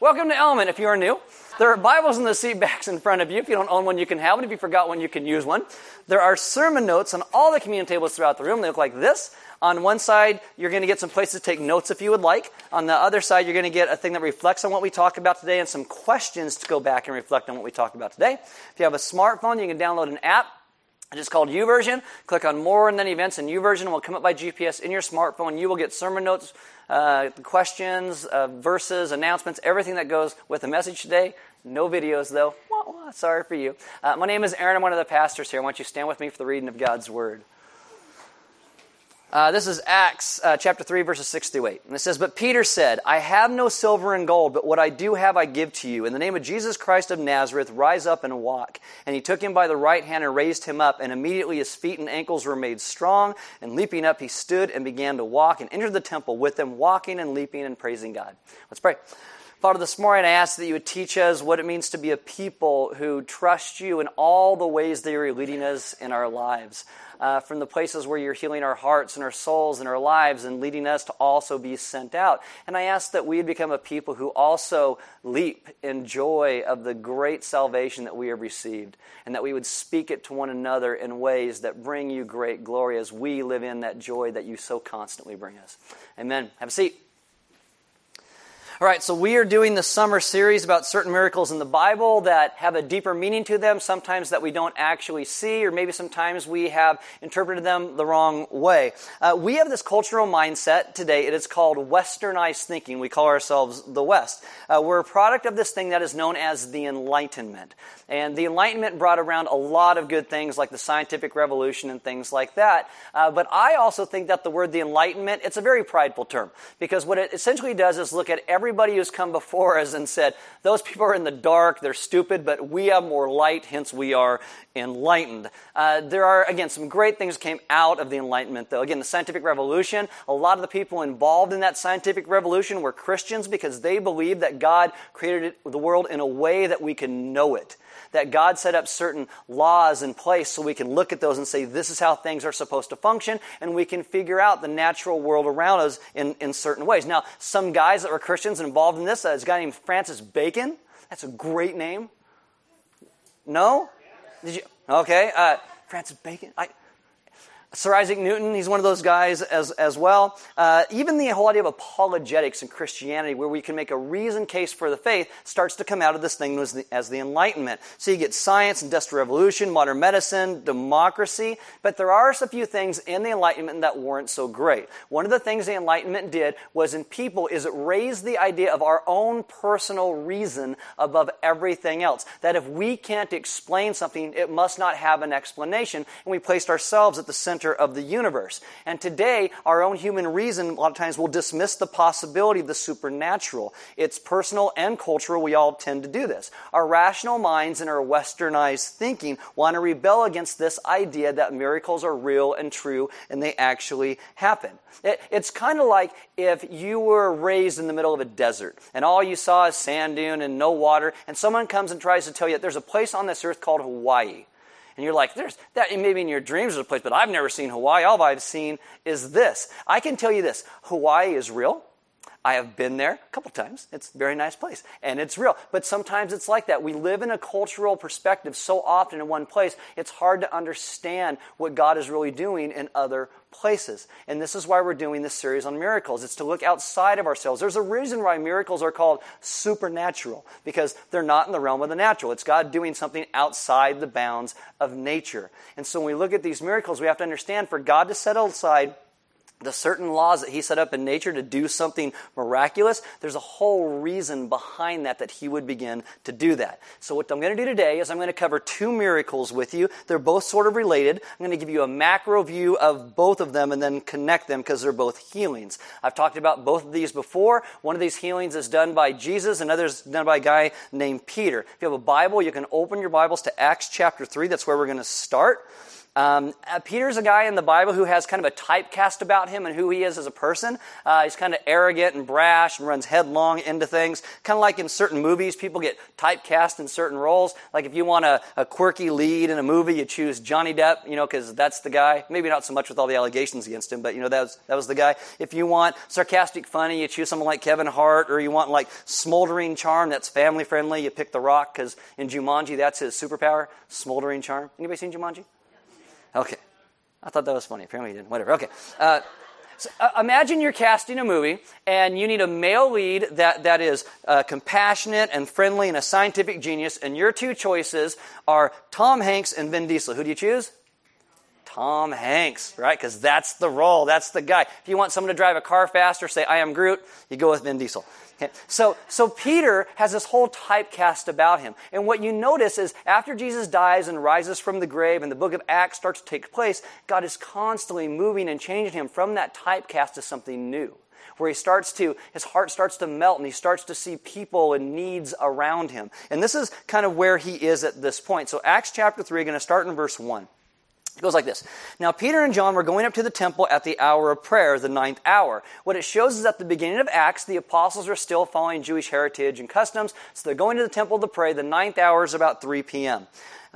Welcome to Element if you are new. There are Bibles in the seat backs in front of you. If you don't own one, you can have one. If you forgot one, you can use one. There are sermon notes on all the communion tables throughout the room. They look like this. On one side, you're going to get some places to take notes if you would like. On the other side, you're going to get a thing that reflects on what we talked about today and some questions to go back and reflect on what we talked about today. If you have a smartphone, you can download an app it is called YouVersion. Click on More and then Events, and YouVersion will come up by GPS in your smartphone. You will get sermon notes, uh, questions, uh, verses, announcements, everything that goes with the message today. No videos, though. Wah, wah, sorry for you. Uh, my name is Aaron. I'm one of the pastors here. I want you to stand with me for the reading of God's Word. Uh, this is Acts uh, chapter 3, verses 6 through 8. And it says, But Peter said, I have no silver and gold, but what I do have I give to you. In the name of Jesus Christ of Nazareth, rise up and walk. And he took him by the right hand and raised him up, and immediately his feet and ankles were made strong. And leaping up, he stood and began to walk and entered the temple with them, walking and leaping and praising God. Let's pray. Father, this morning I ask that you would teach us what it means to be a people who trust you in all the ways that you're leading us in our lives uh, from the places where you're healing our hearts and our souls and our lives and leading us to also be sent out. And I ask that we would become a people who also leap in joy of the great salvation that we have received and that we would speak it to one another in ways that bring you great glory as we live in that joy that you so constantly bring us. Amen. Have a seat. All right, so we are doing the summer series about certain miracles in the Bible that have a deeper meaning to them, sometimes that we don't actually see, or maybe sometimes we have interpreted them the wrong way. Uh, we have this cultural mindset today. It is called westernized thinking. We call ourselves the West. Uh, we're a product of this thing that is known as the Enlightenment. And the Enlightenment brought around a lot of good things like the scientific revolution and things like that. Uh, but I also think that the word the Enlightenment, it's a very prideful term because what it essentially does is look at everybody who's come before us and said, those people are in the dark, they're stupid, but we have more light, hence we are enlightened. Uh, there are, again, some great things came out of the Enlightenment, though. Again, the scientific revolution, a lot of the people involved in that scientific revolution were Christians because they believed that God created the world in a way that we can know it that God set up certain laws in place so we can look at those and say, this is how things are supposed to function, and we can figure out the natural world around us in, in certain ways. Now, some guys that were Christians involved in this, uh, a guy named Francis Bacon. That's a great name. No? Did you? Okay. Uh, Francis Bacon. I, Sir Isaac Newton, he's one of those guys as, as well. Uh, even the whole idea of apologetics in Christianity, where we can make a reason case for the faith, starts to come out of this thing as the, as the Enlightenment. So you get science, industrial revolution, modern medicine, democracy, but there are a few things in the Enlightenment that weren't so great. One of the things the Enlightenment did was in people is it raised the idea of our own personal reason above everything else. That if we can't explain something, it must not have an explanation, and we placed ourselves at the center center of the universe. And today, our own human reason, a lot of times, will dismiss the possibility of the supernatural. It's personal and cultural. We all tend to do this. Our rational minds and our westernized thinking want to rebel against this idea that miracles are real and true and they actually happen. It, it's kind of like if you were raised in the middle of a desert and all you saw is sand dune and no water, and someone comes and tries to tell you that there's a place on this earth called Hawaii and you're like, there's that maybe in your dreams there's a place, but I've never seen Hawaii. All I've seen is this. I can tell you this Hawaii is real. I have been there a couple times. It's a very nice place and it's real. But sometimes it's like that. We live in a cultural perspective so often in one place, it's hard to understand what God is really doing in other places. And this is why we're doing this series on miracles. It's to look outside of ourselves. There's a reason why miracles are called supernatural because they're not in the realm of the natural. It's God doing something outside the bounds of nature. And so when we look at these miracles, we have to understand for God to set aside the certain laws that he set up in nature to do something miraculous, there's a whole reason behind that that he would begin to do that. So, what I'm going to do today is I'm going to cover two miracles with you. They're both sort of related. I'm going to give you a macro view of both of them and then connect them because they're both healings. I've talked about both of these before. One of these healings is done by Jesus, another is done by a guy named Peter. If you have a Bible, you can open your Bibles to Acts chapter 3. That's where we're going to start. Um, uh, Peter's a guy in the Bible who has kind of a typecast about him and who he is as a person. Uh, he's kind of arrogant and brash and runs headlong into things. Kind of like in certain movies, people get typecast in certain roles. Like if you want a, a quirky lead in a movie, you choose Johnny Depp, you know, because that's the guy. Maybe not so much with all the allegations against him, but you know, that was, that was the guy. If you want sarcastic funny, you choose someone like Kevin Hart, or you want like smoldering charm that's family friendly, you pick The Rock, because in Jumanji, that's his superpower, smoldering charm. Anybody seen Jumanji? Okay. I thought that was funny. Apparently you didn't. Whatever. Okay. Uh, so, uh, imagine you're casting a movie and you need a male lead that, that is uh, compassionate and friendly and a scientific genius, and your two choices are Tom Hanks and Vin Diesel. Who do you choose? Tom Hanks, right? Because that's the role, that's the guy. If you want someone to drive a car faster, say, I am Groot, you go with Vin Diesel. So, so Peter has this whole typecast about him. And what you notice is after Jesus dies and rises from the grave and the book of Acts starts to take place, God is constantly moving and changing him from that typecast to something new. Where he starts to, his heart starts to melt and he starts to see people and needs around him. And this is kind of where he is at this point. So, Acts chapter 3, going to start in verse 1. It goes like this. Now, Peter and John were going up to the temple at the hour of prayer, the ninth hour. What it shows is at the beginning of Acts, the apostles are still following Jewish heritage and customs, so they're going to the temple to pray. The ninth hour is about 3 p.m.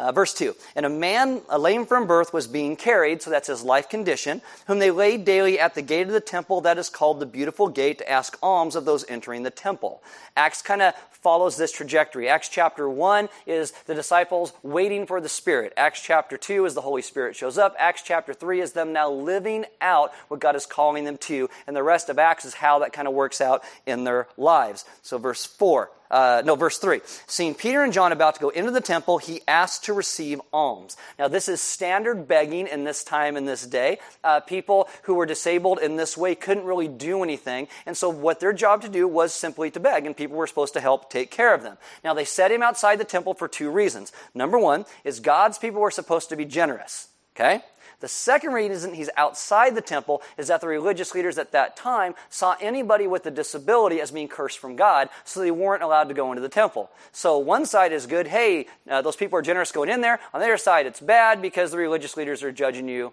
Uh, verse 2 And a man, a lame from birth, was being carried, so that's his life condition, whom they laid daily at the gate of the temple that is called the Beautiful Gate to ask alms of those entering the temple. Acts kind of follows this trajectory. Acts chapter 1 is the disciples waiting for the Spirit. Acts chapter 2 is the Holy Spirit shows up. Acts chapter 3 is them now living out what God is calling them to. And the rest of Acts is how that kind of works out in their lives. So, verse 4 uh, no, verse 3. Seeing Peter and John about to go into the temple, he asked to receive alms. Now, this is standard begging in this time, in this day. Uh, people who were disabled in this way couldn't really do anything. And so, what their job to do was simply to beg, and people were supposed to help take care of them. Now, they set him outside the temple for two reasons. Number one is God's people were supposed to be generous. Okay? The second reason he's outside the temple is that the religious leaders at that time saw anybody with a disability as being cursed from God, so they weren't allowed to go into the temple. So one side is good, hey, uh, those people are generous going in there. On the other side, it's bad because the religious leaders are judging you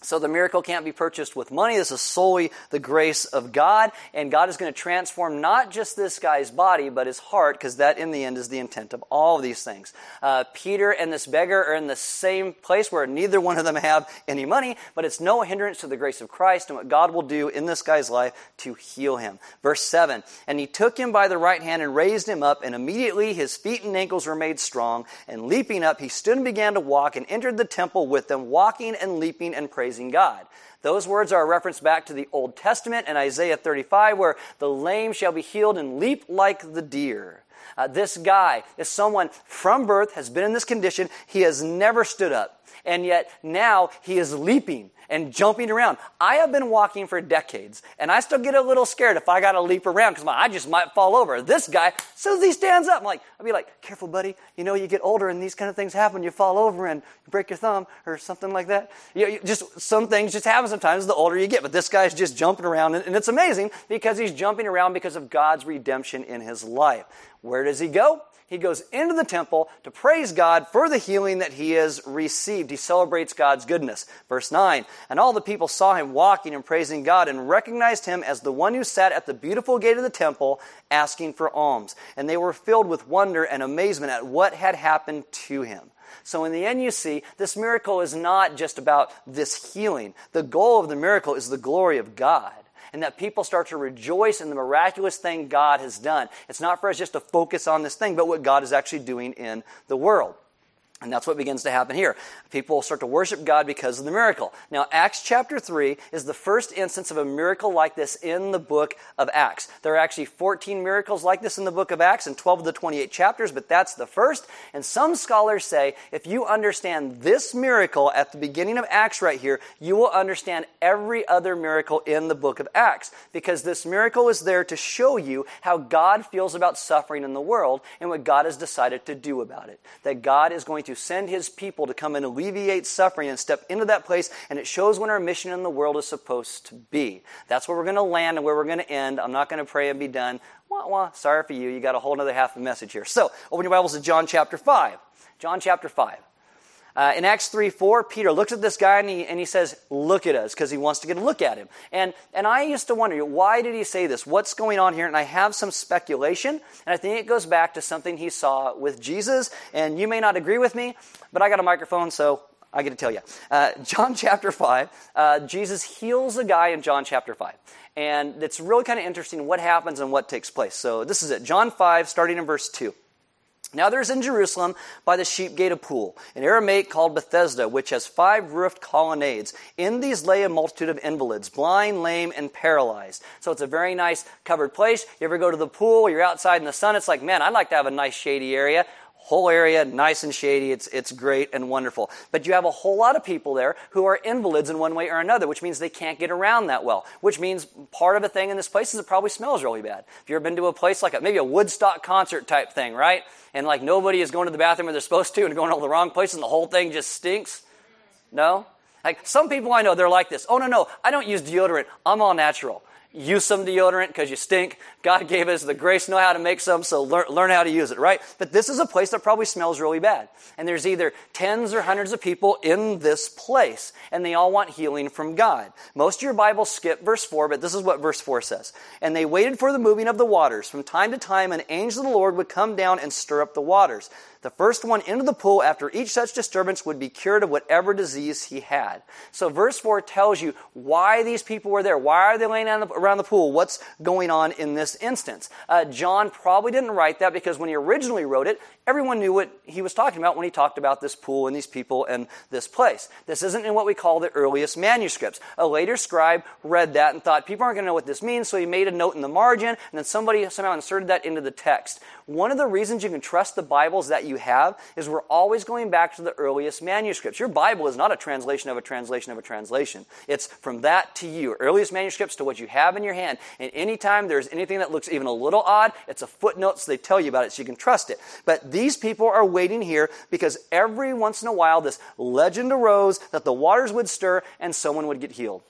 So the miracle can't be purchased with money. This is solely the grace of God. And God is going to transform not just this guy's body, but his heart, because that in the end is the intent of all of these things. Uh, Peter and this beggar are in the same place where neither one of them have any money, but it's no hindrance to the grace of Christ and what God will do in this guy's life to heal him. Verse 7 And he took him by the right hand and raised him up, and immediately his feet and ankles were made strong. And leaping up, he stood and began to walk and entered the temple with them, walking and leaping and praising praising God. Those words are a reference back to the Old Testament and Isaiah 35, where the lame shall be healed and leap like the deer. Uh, this guy is someone from birth, has been in this condition. He has never stood up. And yet now he is leaping and jumping around. I have been walking for decades, and I still get a little scared if I got to leap around because I just might fall over. This guy, as soon as he stands up, I'm like, I'll be like, careful, buddy. You know, you get older and these kind of things happen. You fall over and you break your thumb or something like that. You, you, just some things just happen sometimes the older you get. But this guy's just jumping around, and, and it's amazing because he's jumping around because of God's redemption in his life. Where does he go? He goes into the temple to praise God for the healing that he has received. He celebrates God's goodness. Verse 9 And all the people saw him walking and praising God and recognized him as the one who sat at the beautiful gate of the temple asking for alms. And they were filled with wonder and amazement at what had happened to him. So, in the end, you see, this miracle is not just about this healing. The goal of the miracle is the glory of God and that people start to rejoice in the miraculous thing God has done. It's not for us just to focus on this thing, but what God is actually doing in the world. And that's what begins to happen here. People start to worship God because of the miracle. Now, Acts chapter 3 is the first instance of a miracle like this in the book of Acts. There are actually 14 miracles like this in the book of Acts in 12 of the 28 chapters, but that's the first. And some scholars say if you understand this miracle at the beginning of Acts right here, you will understand every other miracle in the book of Acts. Because this miracle is there to show you how God feels about suffering in the world and what God has decided to do about it. That God is going to send his people to come and alleviate suffering and step into that place, and it shows when our mission in the world is supposed to be. That's where we're going to land and where we're going to end. I'm not going to pray and be done. Wah, wah. Sorry for you. You got a whole other half of the message here. So, open your Bibles to John chapter 5. John chapter 5. Uh, in Acts 3 4, Peter looks at this guy and he, and he says, Look at us, because he wants to get a look at him. And, and I used to wonder, why did he say this? What's going on here? And I have some speculation, and I think it goes back to something he saw with Jesus. And you may not agree with me, but I got a microphone, so I get to tell you. Uh, John chapter 5, uh, Jesus heals a guy in John chapter 5. And it's really kind of interesting what happens and what takes place. So this is it. John 5, starting in verse 2. Now there's in Jerusalem by the sheep gate a pool, an Aramaic called Bethesda, which has five roofed colonnades. In these lay a multitude of invalids, blind, lame, and paralyzed. So it's a very nice covered place. You ever go to the pool, you're outside in the sun, it's like, man, I'd like to have a nice shady area whole area nice and shady. It's, it's great and wonderful. But you have a whole lot of people there who are invalids in one way or another, which means they can't get around that well. Which means part of a thing in this place is it probably smells really bad. If you've ever been to a place like a, maybe a Woodstock concert type thing, right? And like nobody is going to the bathroom where they're supposed to and going all the wrong places and the whole thing just stinks. No? Like some people I know, they're like this. Oh, no, no, I don't use deodorant. I'm all natural use some deodorant because you stink. God gave us the grace to know how to make some, so learn, learn how to use it, right? But this is a place that probably smells really bad. And there's either tens or hundreds of people in this place, and they all want healing from God. Most of your Bibles skip verse 4, but this is what verse 4 says. And they waited for the moving of the waters. From time to time, an angel of the Lord would come down and stir up the waters. The first one into the pool after each such disturbance would be cured of whatever disease he had. So verse 4 tells you why these people were there. Why are they laying around the pool? What's going on in this instance? Uh, John probably didn't write that because when he originally wrote it, everyone knew what he was talking about when he talked about this pool and these people and this place. This isn't in what we call the earliest manuscripts. A later scribe read that and thought people aren't going to know what this means, so he made a note in the margin, and then somebody somehow inserted that into the text. One of the reasons you can trust the Bibles that you have is we're always going back to the earliest manuscripts. Your Bible is not a translation of a translation of a translation. It's from that to you, earliest manuscripts to what you have in your hand. And anytime there's anything that looks even a little odd, it's a footnote so they tell you about it so you can trust it. But these people are waiting here because every once in a while this legend arose that the waters would stir and someone would get healed.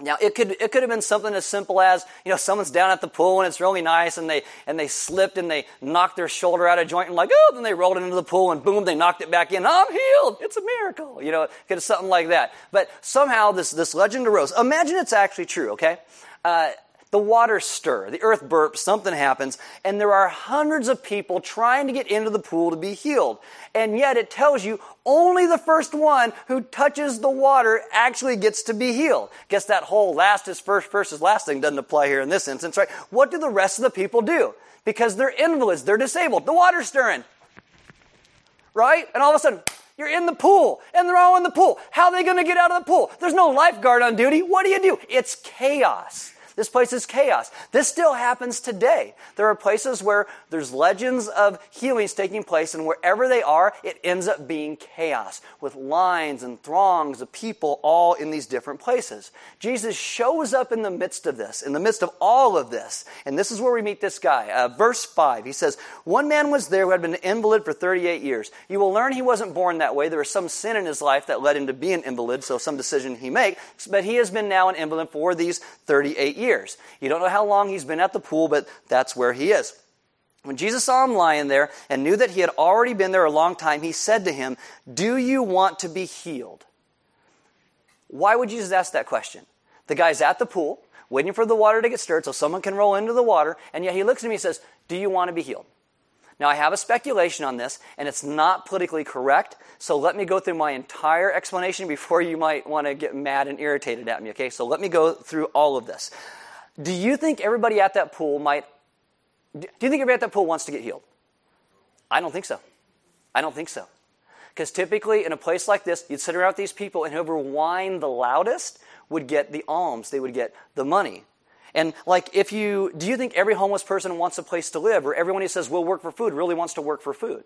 Now it could it could have been something as simple as you know someone's down at the pool and it's really nice and they and they slipped and they knocked their shoulder out of joint and like oh then they rolled it into the pool and boom they knocked it back in. I'm healed. It's a miracle. You know it could have something like that. But somehow this this legend arose. Imagine it's actually true okay? Uh, the waters stir, the earth burps, something happens, and there are hundreds of people trying to get into the pool to be healed. And yet it tells you only the first one who touches the water actually gets to be healed. Guess that whole last is first, first is last thing doesn't apply here in this instance, right? What do the rest of the people do? Because they're invalids, they're disabled, the water's stirring. Right? And all of a sudden, you're in the pool, and they're all in the pool. How are they going to get out of the pool? There's no lifeguard on duty. What do you do? It's chaos. This place is chaos. This still happens today. There are places where there's legends of healings taking place, and wherever they are, it ends up being chaos with lines and throngs of people all in these different places. Jesus shows up in the midst of this, in the midst of all of this. And this is where we meet this guy. Uh, verse 5, he says, One man was there who had been an invalid for 38 years. You will learn he wasn't born that way. There was some sin in his life that led him to be an invalid, so some decision he makes. But he has been now an invalid for these 38 years years. You don't know how long he's been at the pool, but that's where he is. When Jesus saw him lying there and knew that he had already been there a long time, he said to him, Do you want to be healed? Why would Jesus ask that question? The guy's at the pool, waiting for the water to get stirred so someone can roll into the water, and yet he looks at me and says, Do you want to be healed? Now, I have a speculation on this, and it's not politically correct, so let me go through my entire explanation before you might want to get mad and irritated at me, okay? So let me go through all of this. Do you think everybody at that pool might, do you think everybody at that pool wants to get healed? I don't think so. I don't think so. Because typically in a place like this, you'd sit around with these people, and whoever whined the loudest would get the alms, they would get the money. And like, if you, do you think every homeless person wants a place to live or everyone who says we'll work for food really wants to work for food?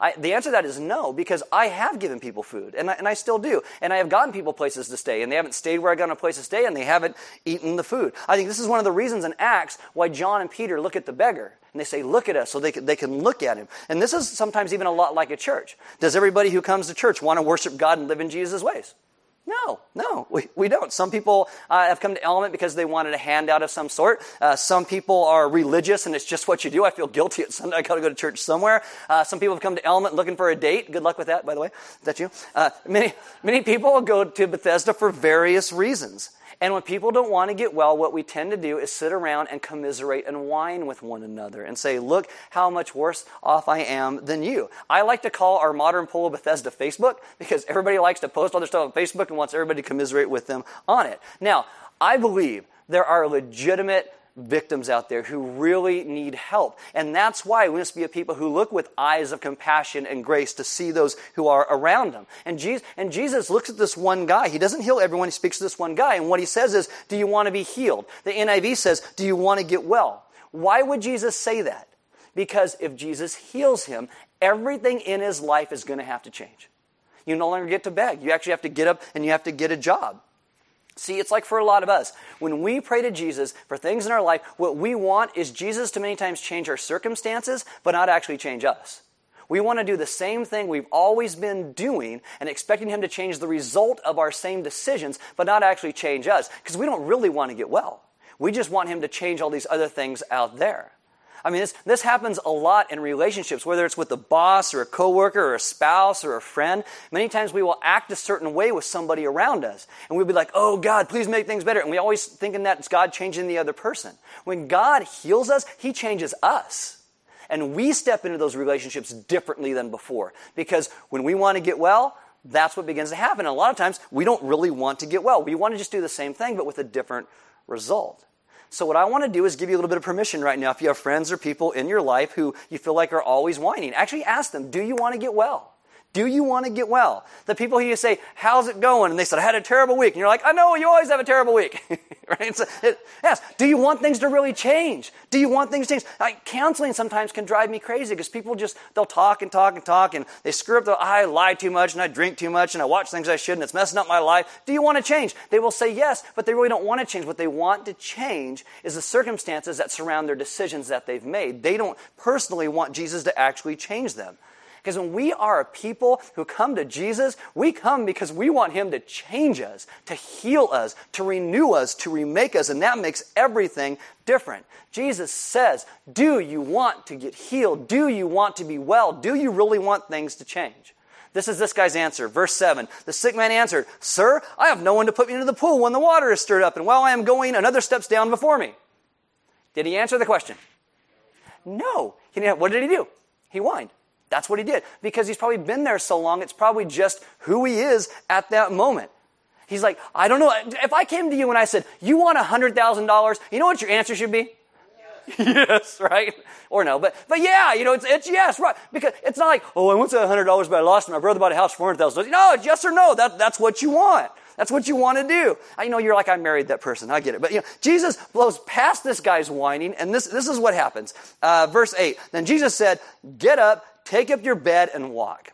I, the answer to that is no, because I have given people food, and I, and I still do. And I have gotten people places to stay, and they haven't stayed where I got a place to stay, and they haven't eaten the food. I think this is one of the reasons in Acts why John and Peter look at the beggar, and they say, Look at us, so they can, they can look at him. And this is sometimes even a lot like a church. Does everybody who comes to church want to worship God and live in Jesus' ways? No, no, we, we don't. Some people uh, have come to Element because they wanted a handout of some sort. Uh, some people are religious and it's just what you do. I feel guilty at Sunday. I got to go to church somewhere. Uh, some people have come to Element looking for a date. Good luck with that, by the way. Is that you? Uh, many, many people go to Bethesda for various reasons. And when people don't want to get well, what we tend to do is sit around and commiserate and whine with one another and say, Look how much worse off I am than you. I like to call our modern Polo Bethesda Facebook because everybody likes to post all their stuff on Facebook and wants everybody to commiserate with them on it. Now, I believe there are legitimate victims out there who really need help. And that's why we must be a people who look with eyes of compassion and grace to see those who are around them. And Jesus, and Jesus looks at this one guy. He doesn't heal everyone, he speaks to this one guy. And what he says is, Do you want to be healed? The NIV says, Do you want to get well? Why would Jesus say that? Because if Jesus heals him, everything in his life is going to have to change. You no longer get to beg. You actually have to get up and you have to get a job. See, it's like for a lot of us. When we pray to Jesus for things in our life, what we want is Jesus to many times change our circumstances, but not actually change us. We want to do the same thing we've always been doing and expecting Him to change the result of our same decisions, but not actually change us, because we don't really want to get well. We just want Him to change all these other things out there. I mean, this, this happens a lot in relationships, whether it's with a boss or a coworker or a spouse or a friend. Many times we will act a certain way with somebody around us. And we'll be like, oh, God, please make things better. And we always thinking that it's God changing the other person. When God heals us, He changes us. And we step into those relationships differently than before. Because when we want to get well, that's what begins to happen. And a lot of times, we don't really want to get well. We want to just do the same thing, but with a different result. So, what I want to do is give you a little bit of permission right now. If you have friends or people in your life who you feel like are always whining, actually ask them, Do you want to get well? Do you want to get well? The people who you say, How's it going? And they said, I had a terrible week. And you're like, I know, you always have a terrible week. right? So it, yes. Do you want things to really change? Do you want things to change? Like, counseling sometimes can drive me crazy because people just, they'll talk and talk and talk and they screw up the, I lie too much and I drink too much and I watch things I shouldn't. It's messing up my life. Do you want to change? They will say yes, but they really don't want to change. What they want to change is the circumstances that surround their decisions that they've made. They don't personally want Jesus to actually change them. Because when we are a people who come to Jesus, we come because we want Him to change us, to heal us, to renew us, to remake us, and that makes everything different. Jesus says, Do you want to get healed? Do you want to be well? Do you really want things to change? This is this guy's answer. Verse 7. The sick man answered, Sir, I have no one to put me into the pool when the water is stirred up, and while I am going, another steps down before me. Did he answer the question? No. What did he do? He whined. That's what he did. Because he's probably been there so long, it's probably just who he is at that moment. He's like, I don't know. If I came to you and I said, You want $100,000, you know what your answer should be? Yes, right? Or no, but, but yeah, you know, it's, it's yes, right. Because it's not like, oh, I want that $100, but I lost it. My brother bought a house for $400,000. No, it's yes or no. That, that's what you want. That's what you want to do. I know you're like, I married that person. I get it. But you know, Jesus blows past this guy's whining, and this, this is what happens. Uh, verse 8. Then Jesus said, Get up, Take up your bed and walk.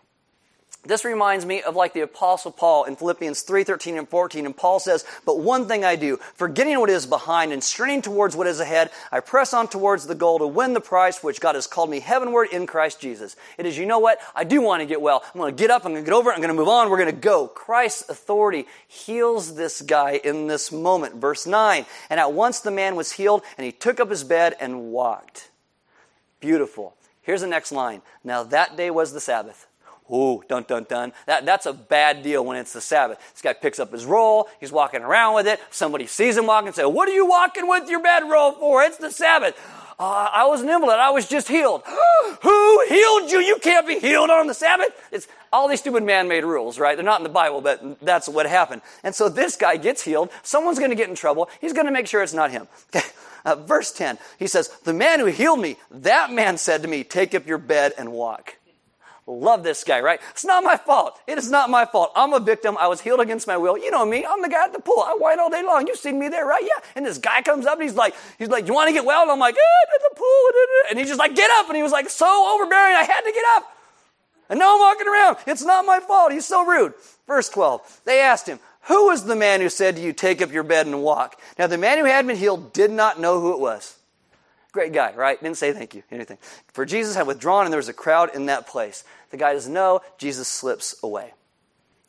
This reminds me of like the apostle Paul in Philippians 3:13 and 14 and Paul says, "But one thing I do, forgetting what is behind and straining towards what is ahead, I press on towards the goal to win the prize which God has called me heavenward in Christ Jesus." It is, you know what? I do want to get well. I'm going to get up, I'm going to get over it, I'm going to move on, we're going to go. Christ's authority heals this guy in this moment. Verse 9, "And at once the man was healed, and he took up his bed and walked." Beautiful. Here's the next line. Now that day was the Sabbath. Ooh, dun dun dun. That, that's a bad deal when it's the Sabbath. This guy picks up his roll, he's walking around with it. Somebody sees him walking and says, What are you walking with your bedroll for? It's the Sabbath. Uh, I was an invalid. I was just healed. Who healed you? You can't be healed on the Sabbath. It's all these stupid man-made rules, right? They're not in the Bible, but that's what happened. And so this guy gets healed. Someone's going to get in trouble. He's going to make sure it's not him. Uh, verse 10, he says, The man who healed me, that man said to me, Take up your bed and walk. Love this guy, right? It's not my fault. It is not my fault. I'm a victim. I was healed against my will. You know me. I'm the guy at the pool. I whine all day long. You've seen me there, right? Yeah. And this guy comes up and he's like, he's like, you want to get well? And I'm like, eh, at the pool. And he's just like, get up. And he was like so overbearing. I had to get up. And now I'm walking around. It's not my fault. He's so rude. Verse 12. They asked him, who was the man who said to you, take up your bed and walk? Now the man who had been healed did not know who it was. Great guy, right? Didn't say thank you, anything. For Jesus had withdrawn and there was a crowd in that place. The guy doesn't know. Jesus slips away.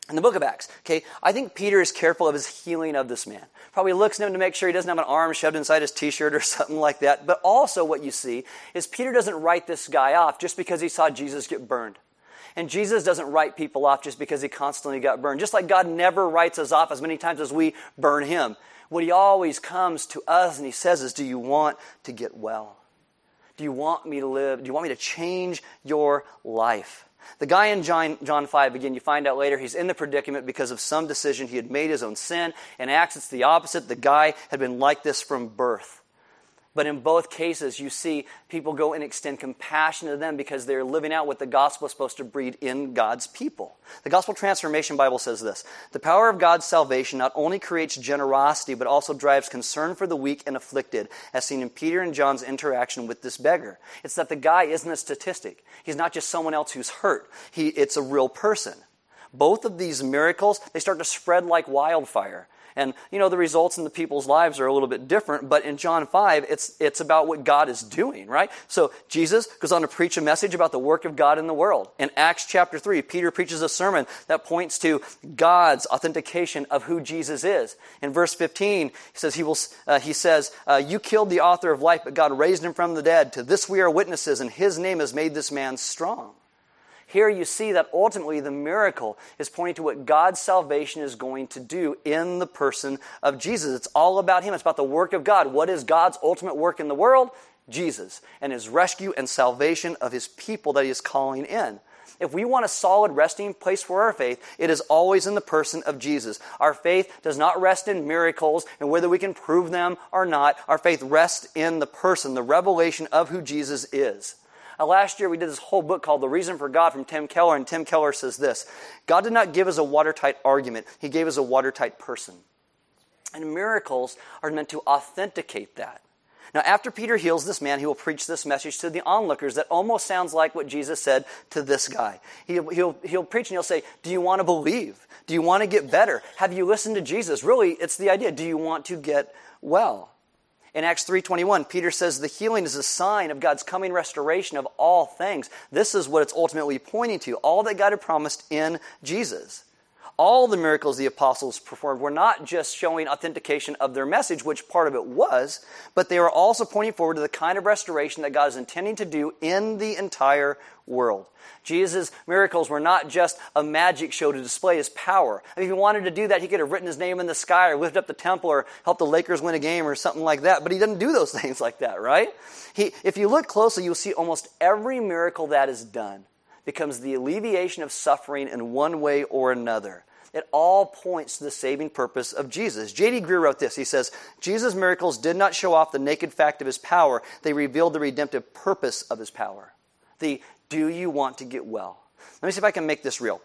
In the book of Acts, okay, I think Peter is careful of his healing of this man. Probably looks at him to make sure he doesn't have an arm shoved inside his t shirt or something like that. But also, what you see is Peter doesn't write this guy off just because he saw Jesus get burned. And Jesus doesn't write people off just because he constantly got burned. Just like God never writes us off as many times as we burn him. What he always comes to us and he says is, Do you want to get well? Do you want me to live? Do you want me to change your life? The guy in John, John 5, again, you find out later, he's in the predicament because of some decision. He had made his own sin. In Acts, it's the opposite. The guy had been like this from birth. But in both cases, you see people go and extend compassion to them because they're living out what the gospel is supposed to breed in God's people. The Gospel Transformation Bible says this The power of God's salvation not only creates generosity, but also drives concern for the weak and afflicted, as seen in Peter and John's interaction with this beggar. It's that the guy isn't a statistic, he's not just someone else who's hurt, he, it's a real person. Both of these miracles, they start to spread like wildfire. And, you know, the results in the people's lives are a little bit different, but in John 5, it's, it's about what God is doing, right? So Jesus goes on to preach a message about the work of God in the world. In Acts chapter 3, Peter preaches a sermon that points to God's authentication of who Jesus is. In verse 15, he says, he, will, uh, he says, uh, You killed the author of life, but God raised him from the dead. To this we are witnesses, and his name has made this man strong. Here you see that ultimately the miracle is pointing to what God's salvation is going to do in the person of Jesus. It's all about Him. It's about the work of God. What is God's ultimate work in the world? Jesus and His rescue and salvation of His people that He is calling in. If we want a solid resting place for our faith, it is always in the person of Jesus. Our faith does not rest in miracles and whether we can prove them or not. Our faith rests in the person, the revelation of who Jesus is. Uh, last year, we did this whole book called The Reason for God from Tim Keller, and Tim Keller says this God did not give us a watertight argument, He gave us a watertight person. And miracles are meant to authenticate that. Now, after Peter heals this man, he will preach this message to the onlookers that almost sounds like what Jesus said to this guy. He'll, he'll, he'll preach and he'll say, Do you want to believe? Do you want to get better? Have you listened to Jesus? Really, it's the idea. Do you want to get well? In Acts 3:21, Peter says the healing is a sign of God's coming restoration of all things. This is what it's ultimately pointing to, all that God had promised in Jesus. All the miracles the apostles performed were not just showing authentication of their message, which part of it was, but they were also pointing forward to the kind of restoration that God is intending to do in the entire world. Jesus' miracles were not just a magic show to display his power. if he wanted to do that, he could have written his name in the sky or lifted up the temple or helped the Lakers win a game or something like that. But he doesn't do those things like that, right? He, if you look closely, you'll see almost every miracle that is done becomes the alleviation of suffering in one way or another. It all points to the saving purpose of Jesus. J.D. Greear wrote this. He says, Jesus' miracles did not show off the naked fact of his power, they revealed the redemptive purpose of his power. The do you want to get well? Let me see if I can make this real.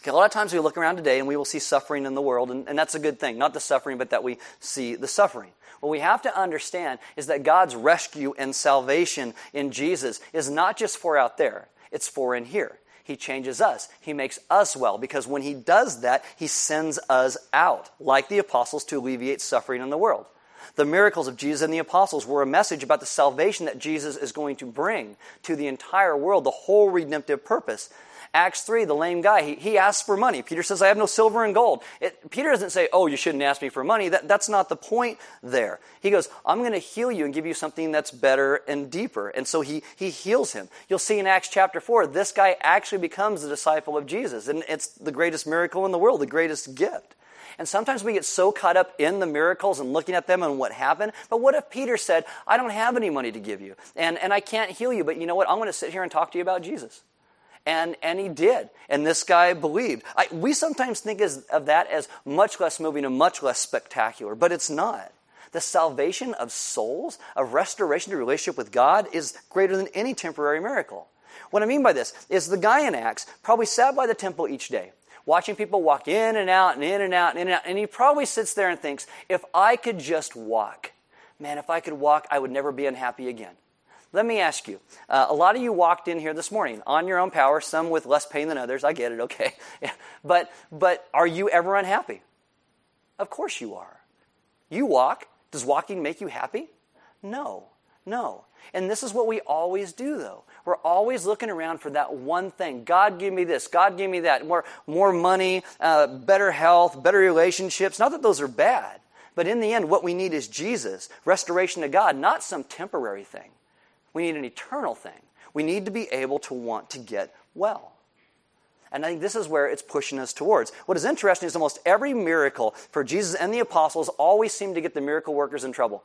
Okay, a lot of times we look around today and we will see suffering in the world, and, and that's a good thing. Not the suffering, but that we see the suffering. What we have to understand is that God's rescue and salvation in Jesus is not just for out there, it's for in here. He changes us. He makes us well because when He does that, He sends us out, like the apostles, to alleviate suffering in the world. The miracles of Jesus and the apostles were a message about the salvation that Jesus is going to bring to the entire world, the whole redemptive purpose. Acts 3, the lame guy, he, he asks for money. Peter says, I have no silver and gold. It, Peter doesn't say, Oh, you shouldn't ask me for money. That, that's not the point there. He goes, I'm going to heal you and give you something that's better and deeper. And so he, he heals him. You'll see in Acts chapter 4, this guy actually becomes a disciple of Jesus. And it's the greatest miracle in the world, the greatest gift. And sometimes we get so caught up in the miracles and looking at them and what happened. But what if Peter said, I don't have any money to give you and, and I can't heal you, but you know what? I'm going to sit here and talk to you about Jesus. And, and he did. And this guy believed. I, we sometimes think as, of that as much less moving and much less spectacular, but it's not. The salvation of souls, of restoration to relationship with God, is greater than any temporary miracle. What I mean by this is the guy in Acts probably sat by the temple each day, watching people walk in and out and in and out and in and out, and he probably sits there and thinks, if I could just walk, man, if I could walk, I would never be unhappy again. Let me ask you uh, a lot of you walked in here this morning on your own power, some with less pain than others. I get it, okay. But, but are you ever unhappy? Of course you are. You walk. Does walking make you happy? No, no. And this is what we always do, though. We're always looking around for that one thing. God, give me this. God, give me that. More, more money, uh, better health, better relationships. Not that those are bad. But in the end, what we need is Jesus, restoration to God, not some temporary thing. We need an eternal thing. We need to be able to want to get well. And I think this is where it's pushing us towards. What is interesting is almost every miracle for Jesus and the apostles always seem to get the miracle workers in trouble.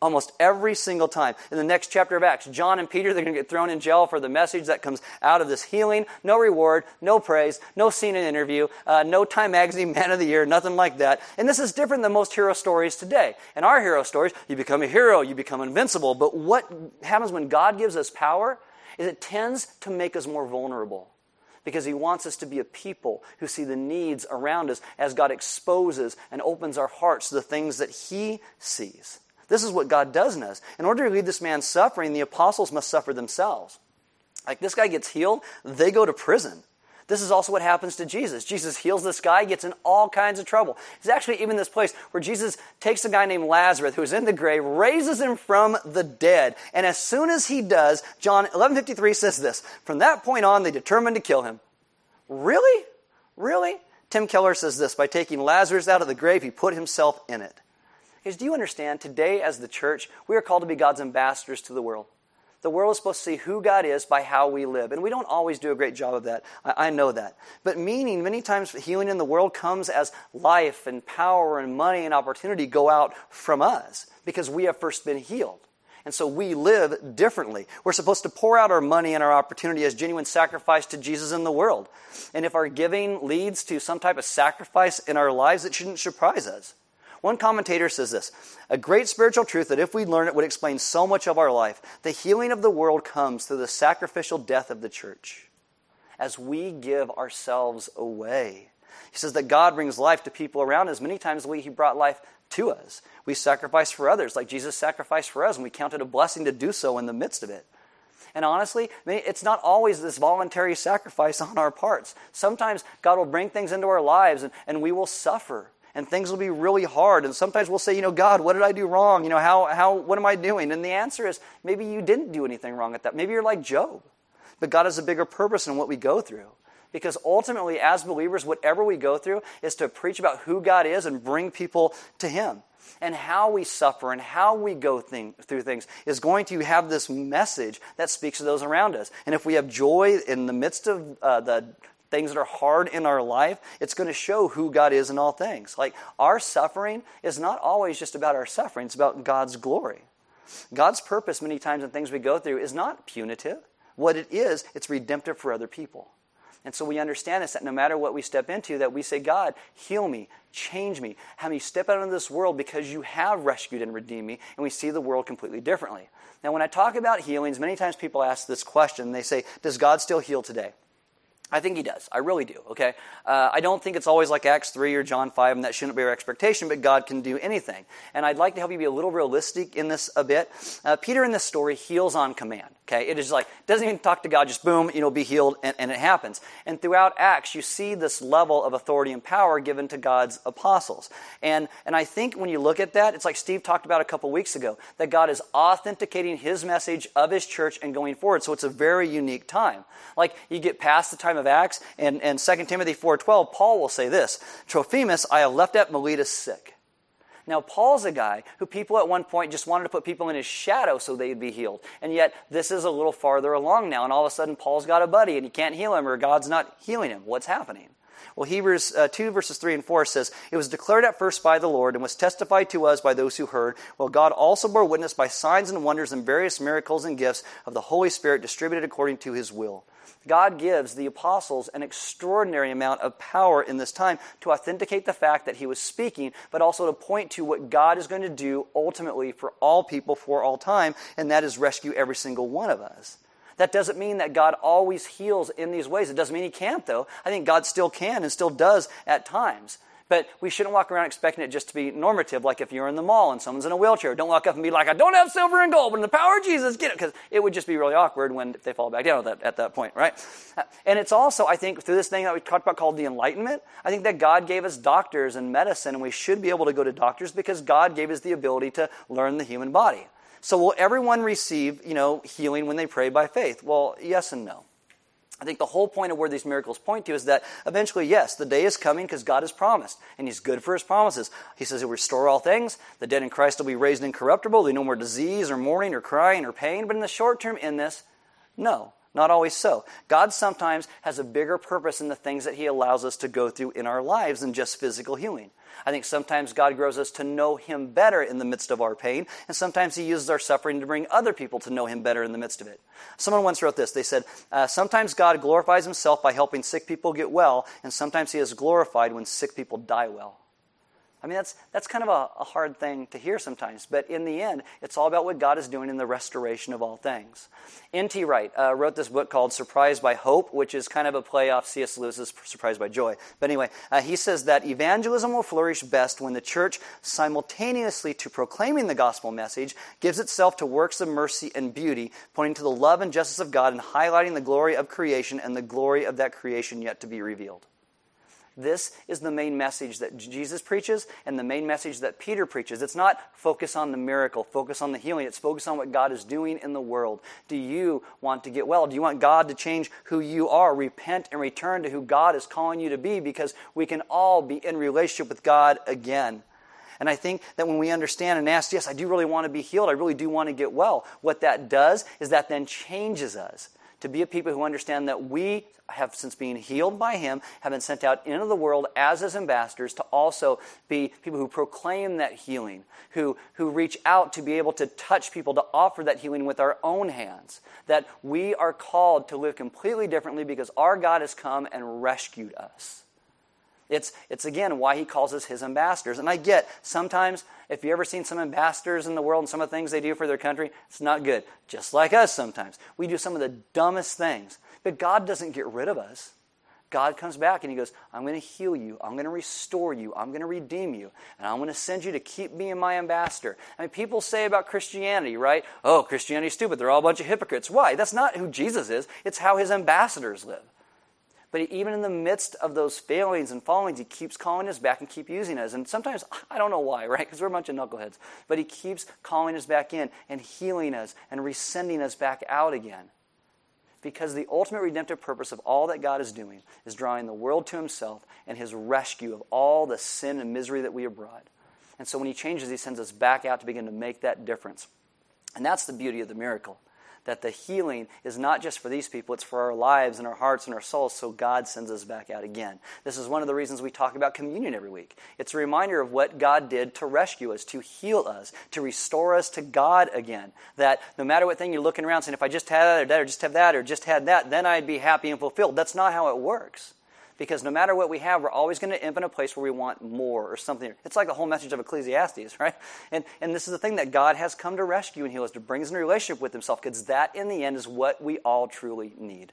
Almost every single time. In the next chapter of Acts, John and Peter, they're going to get thrown in jail for the message that comes out of this healing. No reward, no praise, no CNN interview, uh, no Time Magazine Man of the Year, nothing like that. And this is different than most hero stories today. In our hero stories, you become a hero, you become invincible. But what happens when God gives us power is it tends to make us more vulnerable because he wants us to be a people who see the needs around us as God exposes and opens our hearts to the things that he sees. This is what God does in us. In order to lead this man suffering, the apostles must suffer themselves. Like this guy gets healed, they go to prison. This is also what happens to Jesus. Jesus heals this guy, gets in all kinds of trouble. It's actually even this place where Jesus takes a guy named Lazarus who's in the grave, raises him from the dead. And as soon as he does, John 11:53 says this, from that point on they determined to kill him. Really? Really? Tim Keller says this, by taking Lazarus out of the grave, he put himself in it. Because do you understand, today as the church, we are called to be God's ambassadors to the world. The world is supposed to see who God is by how we live. And we don't always do a great job of that. I, I, know that. But meaning, many times healing in the world comes as life and power and money and opportunity go out from us because we have first been healed. And so we live differently. We're supposed to pour out our money and our opportunity as genuine sacrifice to Jesus in the world. And if our giving leads to some type of sacrifice in our lives, it shouldn't surprise us. One commentator says this A great spiritual truth that if we learn it would explain so much of our life. The healing of the world comes through the sacrificial death of the church as we give ourselves away. He says that God brings life to people around us. Many times we, He brought life to us. We sacrifice for others like Jesus sacrificed for us, and we count it a blessing to do so in the midst of it. And honestly, it's not always this voluntary sacrifice on our parts. Sometimes God will bring things into our lives and, and we will suffer and things will be really hard. And sometimes we'll say, you know, God, what did I do wrong? You know, how, how, what am I doing? And the answer is maybe you didn't do anything wrong at that. Maybe you're like Job. But God has a bigger purpose in what we go through. Because ultimately, as believers, whatever we go through is to preach about who God is and bring people to Him. And how we suffer and how we go thing, through things is going to have this message that speaks to those around us. And if we have joy in the midst of uh, the things that are hard in our life, it's going to show who God is in all things. Like our suffering is not always just about our suffering, it's about God's glory. God's purpose, many times in things we go through, is not punitive. What it is, it's redemptive for other people. And so we understand this that no matter what we step into, that we say, God, heal me, change me, have me step out into this world because you have rescued and redeemed me, and we see the world completely differently. Now, when I talk about healings, many times people ask this question. They say, Does God still heal today? I think he does. I really do, okay? Uh, I don't think it's always like Acts 3 or John 5, and that shouldn't be our expectation, but God can do anything. And I'd like to help you be a little realistic in this a bit. Uh, Peter in this story heals on command, okay? It is like, doesn't even talk to God, just boom, you know, be healed, and, and it happens. And throughout Acts, you see this level of authority and power given to God's apostles. And, and I think when you look at that, it's like Steve talked about a couple weeks ago, that God is authenticating his message of his church and going forward. So it's a very unique time. Like, you get past the time of Acts, and, and 2 Timothy 4.12, Paul will say this, Trophimus I have left at Miletus sick. Now, Paul's a guy who people at one point just wanted to put people in his shadow so they'd be healed. And yet, this is a little farther along now, and all of a sudden, Paul's got a buddy and he can't heal him, or God's not healing him. What's happening? Well, Hebrews uh, 2, verses 3 and 4 says, It was declared at first by the Lord and was testified to us by those who heard, while God also bore witness by signs and wonders and various miracles and gifts of the Holy Spirit distributed according to his will. God gives the apostles an extraordinary amount of power in this time to authenticate the fact that he was speaking, but also to point to what God is going to do ultimately for all people for all time, and that is rescue every single one of us. That doesn't mean that God always heals in these ways. It doesn't mean He can't, though. I think God still can and still does at times. But we shouldn't walk around expecting it just to be normative, like if you're in the mall and someone's in a wheelchair. Don't walk up and be like, I don't have silver and gold, but in the power of Jesus, get it. Because it would just be really awkward when they fall back down at that, at that point, right? And it's also, I think, through this thing that we talked about called the Enlightenment, I think that God gave us doctors and medicine, and we should be able to go to doctors because God gave us the ability to learn the human body. So will everyone receive, you know, healing when they pray by faith? Well, yes and no. I think the whole point of where these miracles point to is that eventually, yes, the day is coming because God has promised, and He's good for His promises. He says He'll restore all things. The dead in Christ will be raised incorruptible. There'll be no more disease or mourning or crying or pain. But in the short term, in this, no. Not always so. God sometimes has a bigger purpose in the things that He allows us to go through in our lives than just physical healing. I think sometimes God grows us to know Him better in the midst of our pain, and sometimes He uses our suffering to bring other people to know Him better in the midst of it. Someone once wrote this. They said, uh, Sometimes God glorifies Himself by helping sick people get well, and sometimes He is glorified when sick people die well. I mean, that's, that's kind of a, a, hard thing to hear sometimes, but in the end, it's all about what God is doing in the restoration of all things. N.T. Wright uh, wrote this book called Surprised by Hope, which is kind of a play off C.S. Lewis's Surprised by Joy. But anyway, uh, he says that evangelism will flourish best when the church, simultaneously to proclaiming the gospel message, gives itself to works of mercy and beauty, pointing to the love and justice of God and highlighting the glory of creation and the glory of that creation yet to be revealed. This is the main message that Jesus preaches and the main message that Peter preaches. It's not focus on the miracle, focus on the healing. It's focus on what God is doing in the world. Do you want to get well? Do you want God to change who you are? Repent and return to who God is calling you to be because we can all be in relationship with God again. And I think that when we understand and ask, yes, I do really want to be healed, I really do want to get well, what that does is that then changes us to be a people who understand that we have, since being healed by Him, have been sent out into the world as His ambassadors to also be people who proclaim that healing, who, who reach out to be able to touch people, to offer that healing with our own hands. That we are called to live completely differently because our God has come and rescued us. It's, it's again why he calls us his ambassadors. And I get sometimes, if you've ever seen some ambassadors in the world and some of the things they do for their country, it's not good. Just like us sometimes. We do some of the dumbest things. But God doesn't get rid of us. God comes back and he goes, I'm going to heal you. I'm going to restore you. I'm going to redeem you. And I'm going to send you to keep being my ambassador. I mean, people say about Christianity, right? Oh, Christianity's stupid. They're all a bunch of hypocrites. Why? That's not who Jesus is. It's how his ambassadors live. But even in the midst of those failings and fallings, he keeps calling us back and keep using us. And sometimes, I don't know why, right? Because we're a bunch of knuckleheads. But he keeps calling us back in and healing us and resending us back out again. Because the ultimate redemptive purpose of all that God is doing is drawing the world to himself and his rescue of all the sin and misery that we have brought. And so when he changes, he sends us back out to begin to make that difference. And that's the beauty of the miracle that the healing is not just for these people, it's for our lives and our hearts and our souls, so God sends us back out again. This is one of the reasons we talk about communion every week. It's a reminder of what God did to rescue us, to heal us, to restore us to God again. That no matter what thing you're looking around saying, if I just had that or that or just have that or just had that, then I'd be happy and fulfilled. That's not how it works because no matter what we have, we're always going to end up in a place where we want more or something. It's like the whole message of Ecclesiastes, right? And, and this is the thing that God has come to rescue and heal us, to bring us in a relationship with Himself, because that in the end is what we all truly need.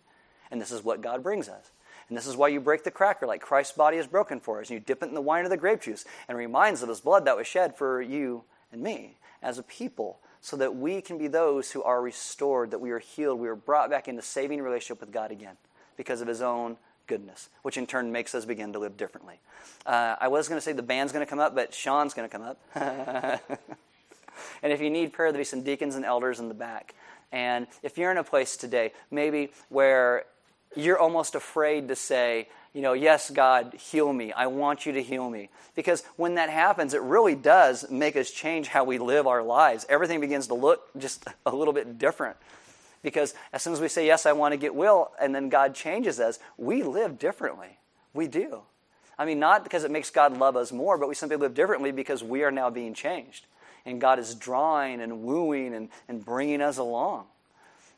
And this is what God brings us. And this is why you break the cracker like Christ's body is broken for us. And you dip it in the wine of the grape juice and reminds of his blood that was shed for you and me as a people so that we can be those who are restored, that we are healed, we are brought back into saving relationship with God again because of his own goodness, which in turn makes us begin to live differently. Uh, I was going to say the band's going to come up, but Sean's going to come up. and if you need prayer, there'll be some deacons and elders in the back. And if you're in a place today, maybe where you're almost afraid to say, you know, yes, God, heal me. I want you to heal me. Because when that happens, it really does make us change how we live our lives. Everything begins to look just a little bit different. Because as soon as we say, Yes, I want to get will, and then God changes us, we live differently. We do. I mean, not because it makes God love us more, but we simply live differently because we are now being changed. And God is drawing and wooing and, and bringing us along.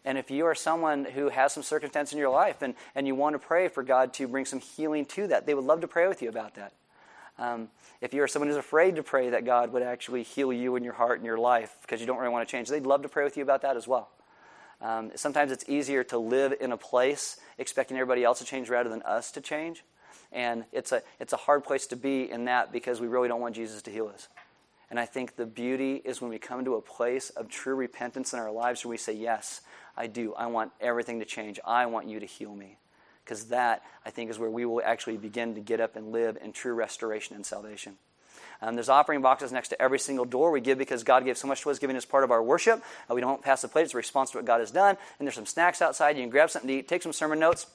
And if you are someone who has some circumstance in your life and, and you want to pray for God to bring some healing to that, they would love to pray with you about that. Um, if you are someone who's afraid to pray that God would actually heal you in your heart and your life because you don't really want to change, they'd love to pray with you about that as well. Um, sometimes it's easier to live in a place expecting everybody else to change rather than us to change. And it's a, it's a hard place to be in that because we really don't want Jesus to heal us. And I think the beauty is when we come to a place of true repentance in our lives where we say, Yes, I do. I want everything to change. I want you to heal me. Because that, I think, is where we will actually begin to get up and live in true restoration and salvation. Um, there's offering boxes next to every single door. We give because God gave so much to us, giving us part of our worship. Uh, we don't pass the plate, it's a response to what God has done. And there's some snacks outside. You can grab something to eat, take some sermon notes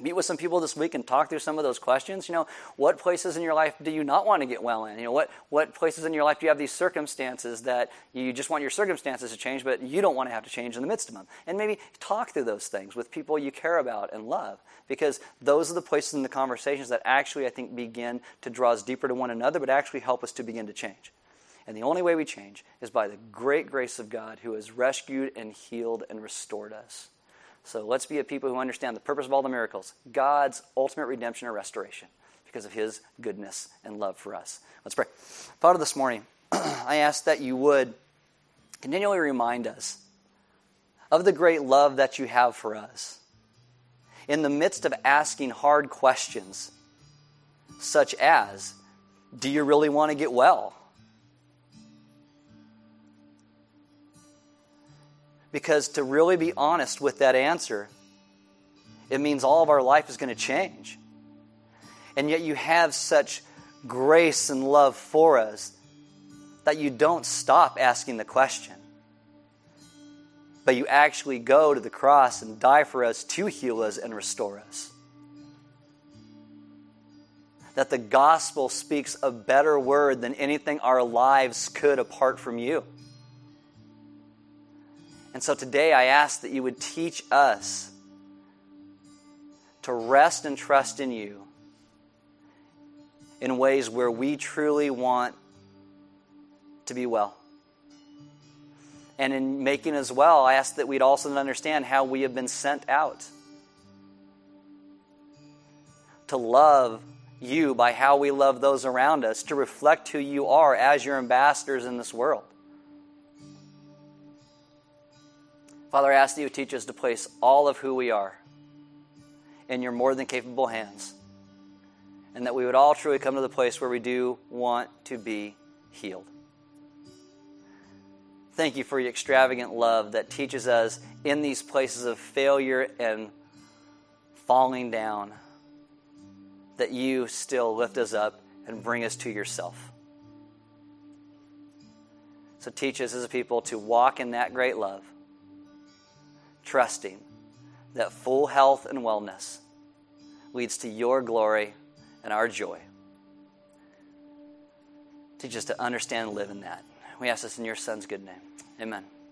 meet with some people this week and talk through some of those questions. You know, what places in your life do you not want to get well in? You know, what, what places in your life do you have these circumstances that you just want your circumstances to change, but you don't want to have to change in the midst of them? And maybe talk through those things with people you care about and love, because those are the places in the conversations that actually, I think, begin to draw us deeper to one another, but actually help us to begin to change. And the only way we change is by the great grace of God who has rescued and healed and restored us. So let's be a people who understand the purpose of all the miracles God's ultimate redemption or restoration because of his goodness and love for us. Let's pray. Father, this morning, I ask that you would continually remind us of the great love that you have for us. In the midst of asking hard questions, such as, Do you really want to get well? Because to really be honest with that answer, it means all of our life is going to change. And yet you have such grace and love for us that you don't stop asking the question. But you actually go to the cross and die for us to heal us and restore us. That the gospel speaks a better word than anything our lives could apart from you. And so today I ask that you would teach us to rest and trust in you in ways where we truly want to be well. And in making as well, I ask that we'd also understand how we have been sent out to love you by how we love those around us, to reflect who you are as your ambassadors in this world. Father, I ask that you teach us to place all of who we are in your more than capable hands, and that we would all truly come to the place where we do want to be healed. Thank you for your extravagant love that teaches us in these places of failure and falling down that you still lift us up and bring us to yourself. So teach us as a people to walk in that great love trusting that full health and wellness leads to your glory and our joy. Teach us to understand and live in that. We ask this in your Son's good name. Amen.